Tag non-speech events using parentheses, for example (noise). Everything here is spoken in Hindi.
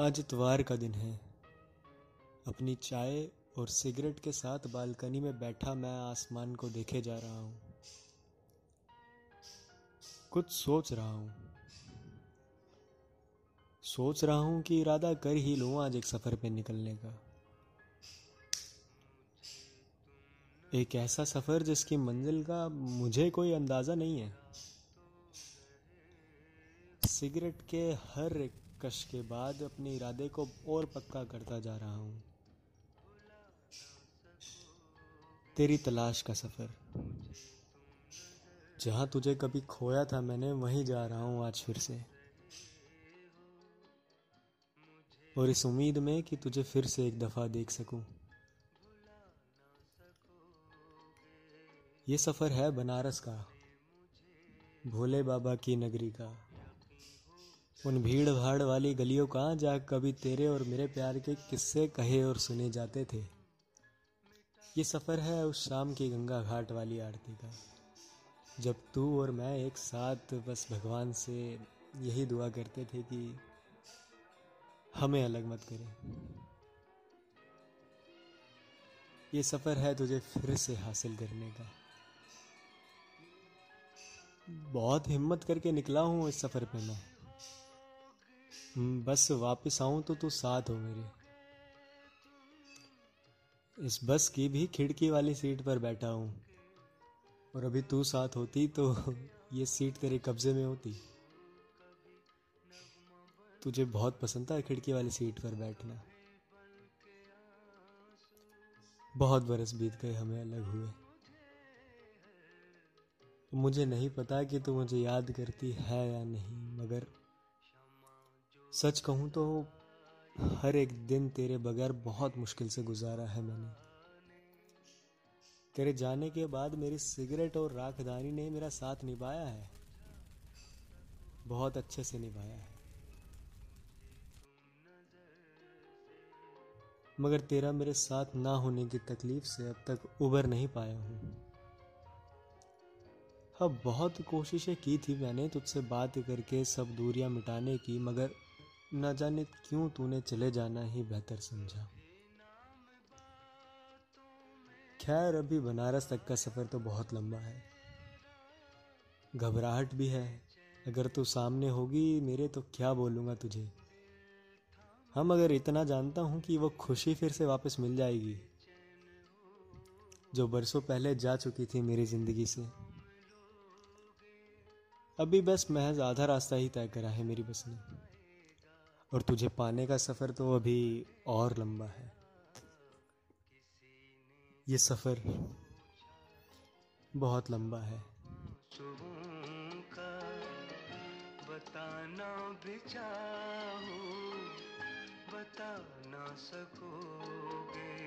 आज इतवार का दिन है। अपनी चाय और सिगरेट के साथ बालकनी में बैठा मैं आसमान को देखे जा रहा हूँ। कुछ सोच रहा हूँ। सोच रहा हूँ कि इरादा कर ही लूँ आज एक सफ़र पे निकलने का। एक ऐसा सफ़र जिसकी मंजिल का मुझे कोई अंदाज़ा नहीं है। सिगरेट के हर एक कश के बाद अपने इरादे को और पक्का करता जा रहा हूँ। तेरी तलाश का सफ़र। जहाँ तुझे कभी खोया था मैंने, वहीं जा रहा हूँ आज फिर से। और इस उम्मीद में कि तुझे फिर से एक दफ़ा देख सकूँ। ये सफ़र है बनारस का, भोले बाबा की नगरी का। उन भीड़ भाड़ वाली गलियों का, जहाँ कभी तेरे और मेरे प्यार के किस्से कहे और सुने जाते थे। ये सफ़र है उस शाम की गंगा घाट वाली आरती का, जब तू और मैं एक साथ बस भगवान से यही दुआ करते थे कि हमें अलग मत करें। ये सफ़र है तुझे फिर से हासिल करने का। बहुत हिम्मत करके निकला हूँ इस सफ़र पे मैं। बस वापस आऊँ तो तू साथ हो मेरे। इस बस की भी खिड़की वाली सीट पर बैठा हूँ। और अभी तू साथ होती तो (laughs) ये सीट तेरे कब्जे में होती। तुझे बहुत पसंद था खिड़की वाली सीट पर बैठना। बहुत बरस बीत गए हमें अलग हुए। मुझे नहीं पता कि तू मुझे याद करती है या नहीं, मगर सच कहूँ तो हर एक दिन तेरे बगैर बहुत मुश्किल से गुजारा है मैंने। तेरे जाने के बाद मेरी सिगरेट और राखदानी ने मेरा साथ निभाया है। बहुत अच्छे से निभाया है। मगर तेरा मेरे साथ ना होने की तकलीफ़ से अब तक उबर नहीं पाया हूँ। अब बहुत कोशिशें की थी मैंने तुझसे बात करके सब दूरियाँ मिटाने की, मगर न जाने क्यों तूने चले जाना ही बेहतर समझा। खैर, अभी बनारस तक का सफ़र तो बहुत लंबा है। घबराहट भी है। अगर तू सामने होगी, मेरे तो क्या बोलूँगा तुझे? हम अगर इतना जानता हूँ कि वो खुशी फिर से वापस मिल जाएगी, जो बरसों पहले जा चुकी थी मेरी ज़िंदगी से। अभी बस महज आधा रास्ता ही तय करा है मेरी बस ने। और तुझे पाने का सफ़र तो अभी और लंबा है। ये सफ़र बहुत लंबा है। बताना भी चाहो, बता ना सकोगे।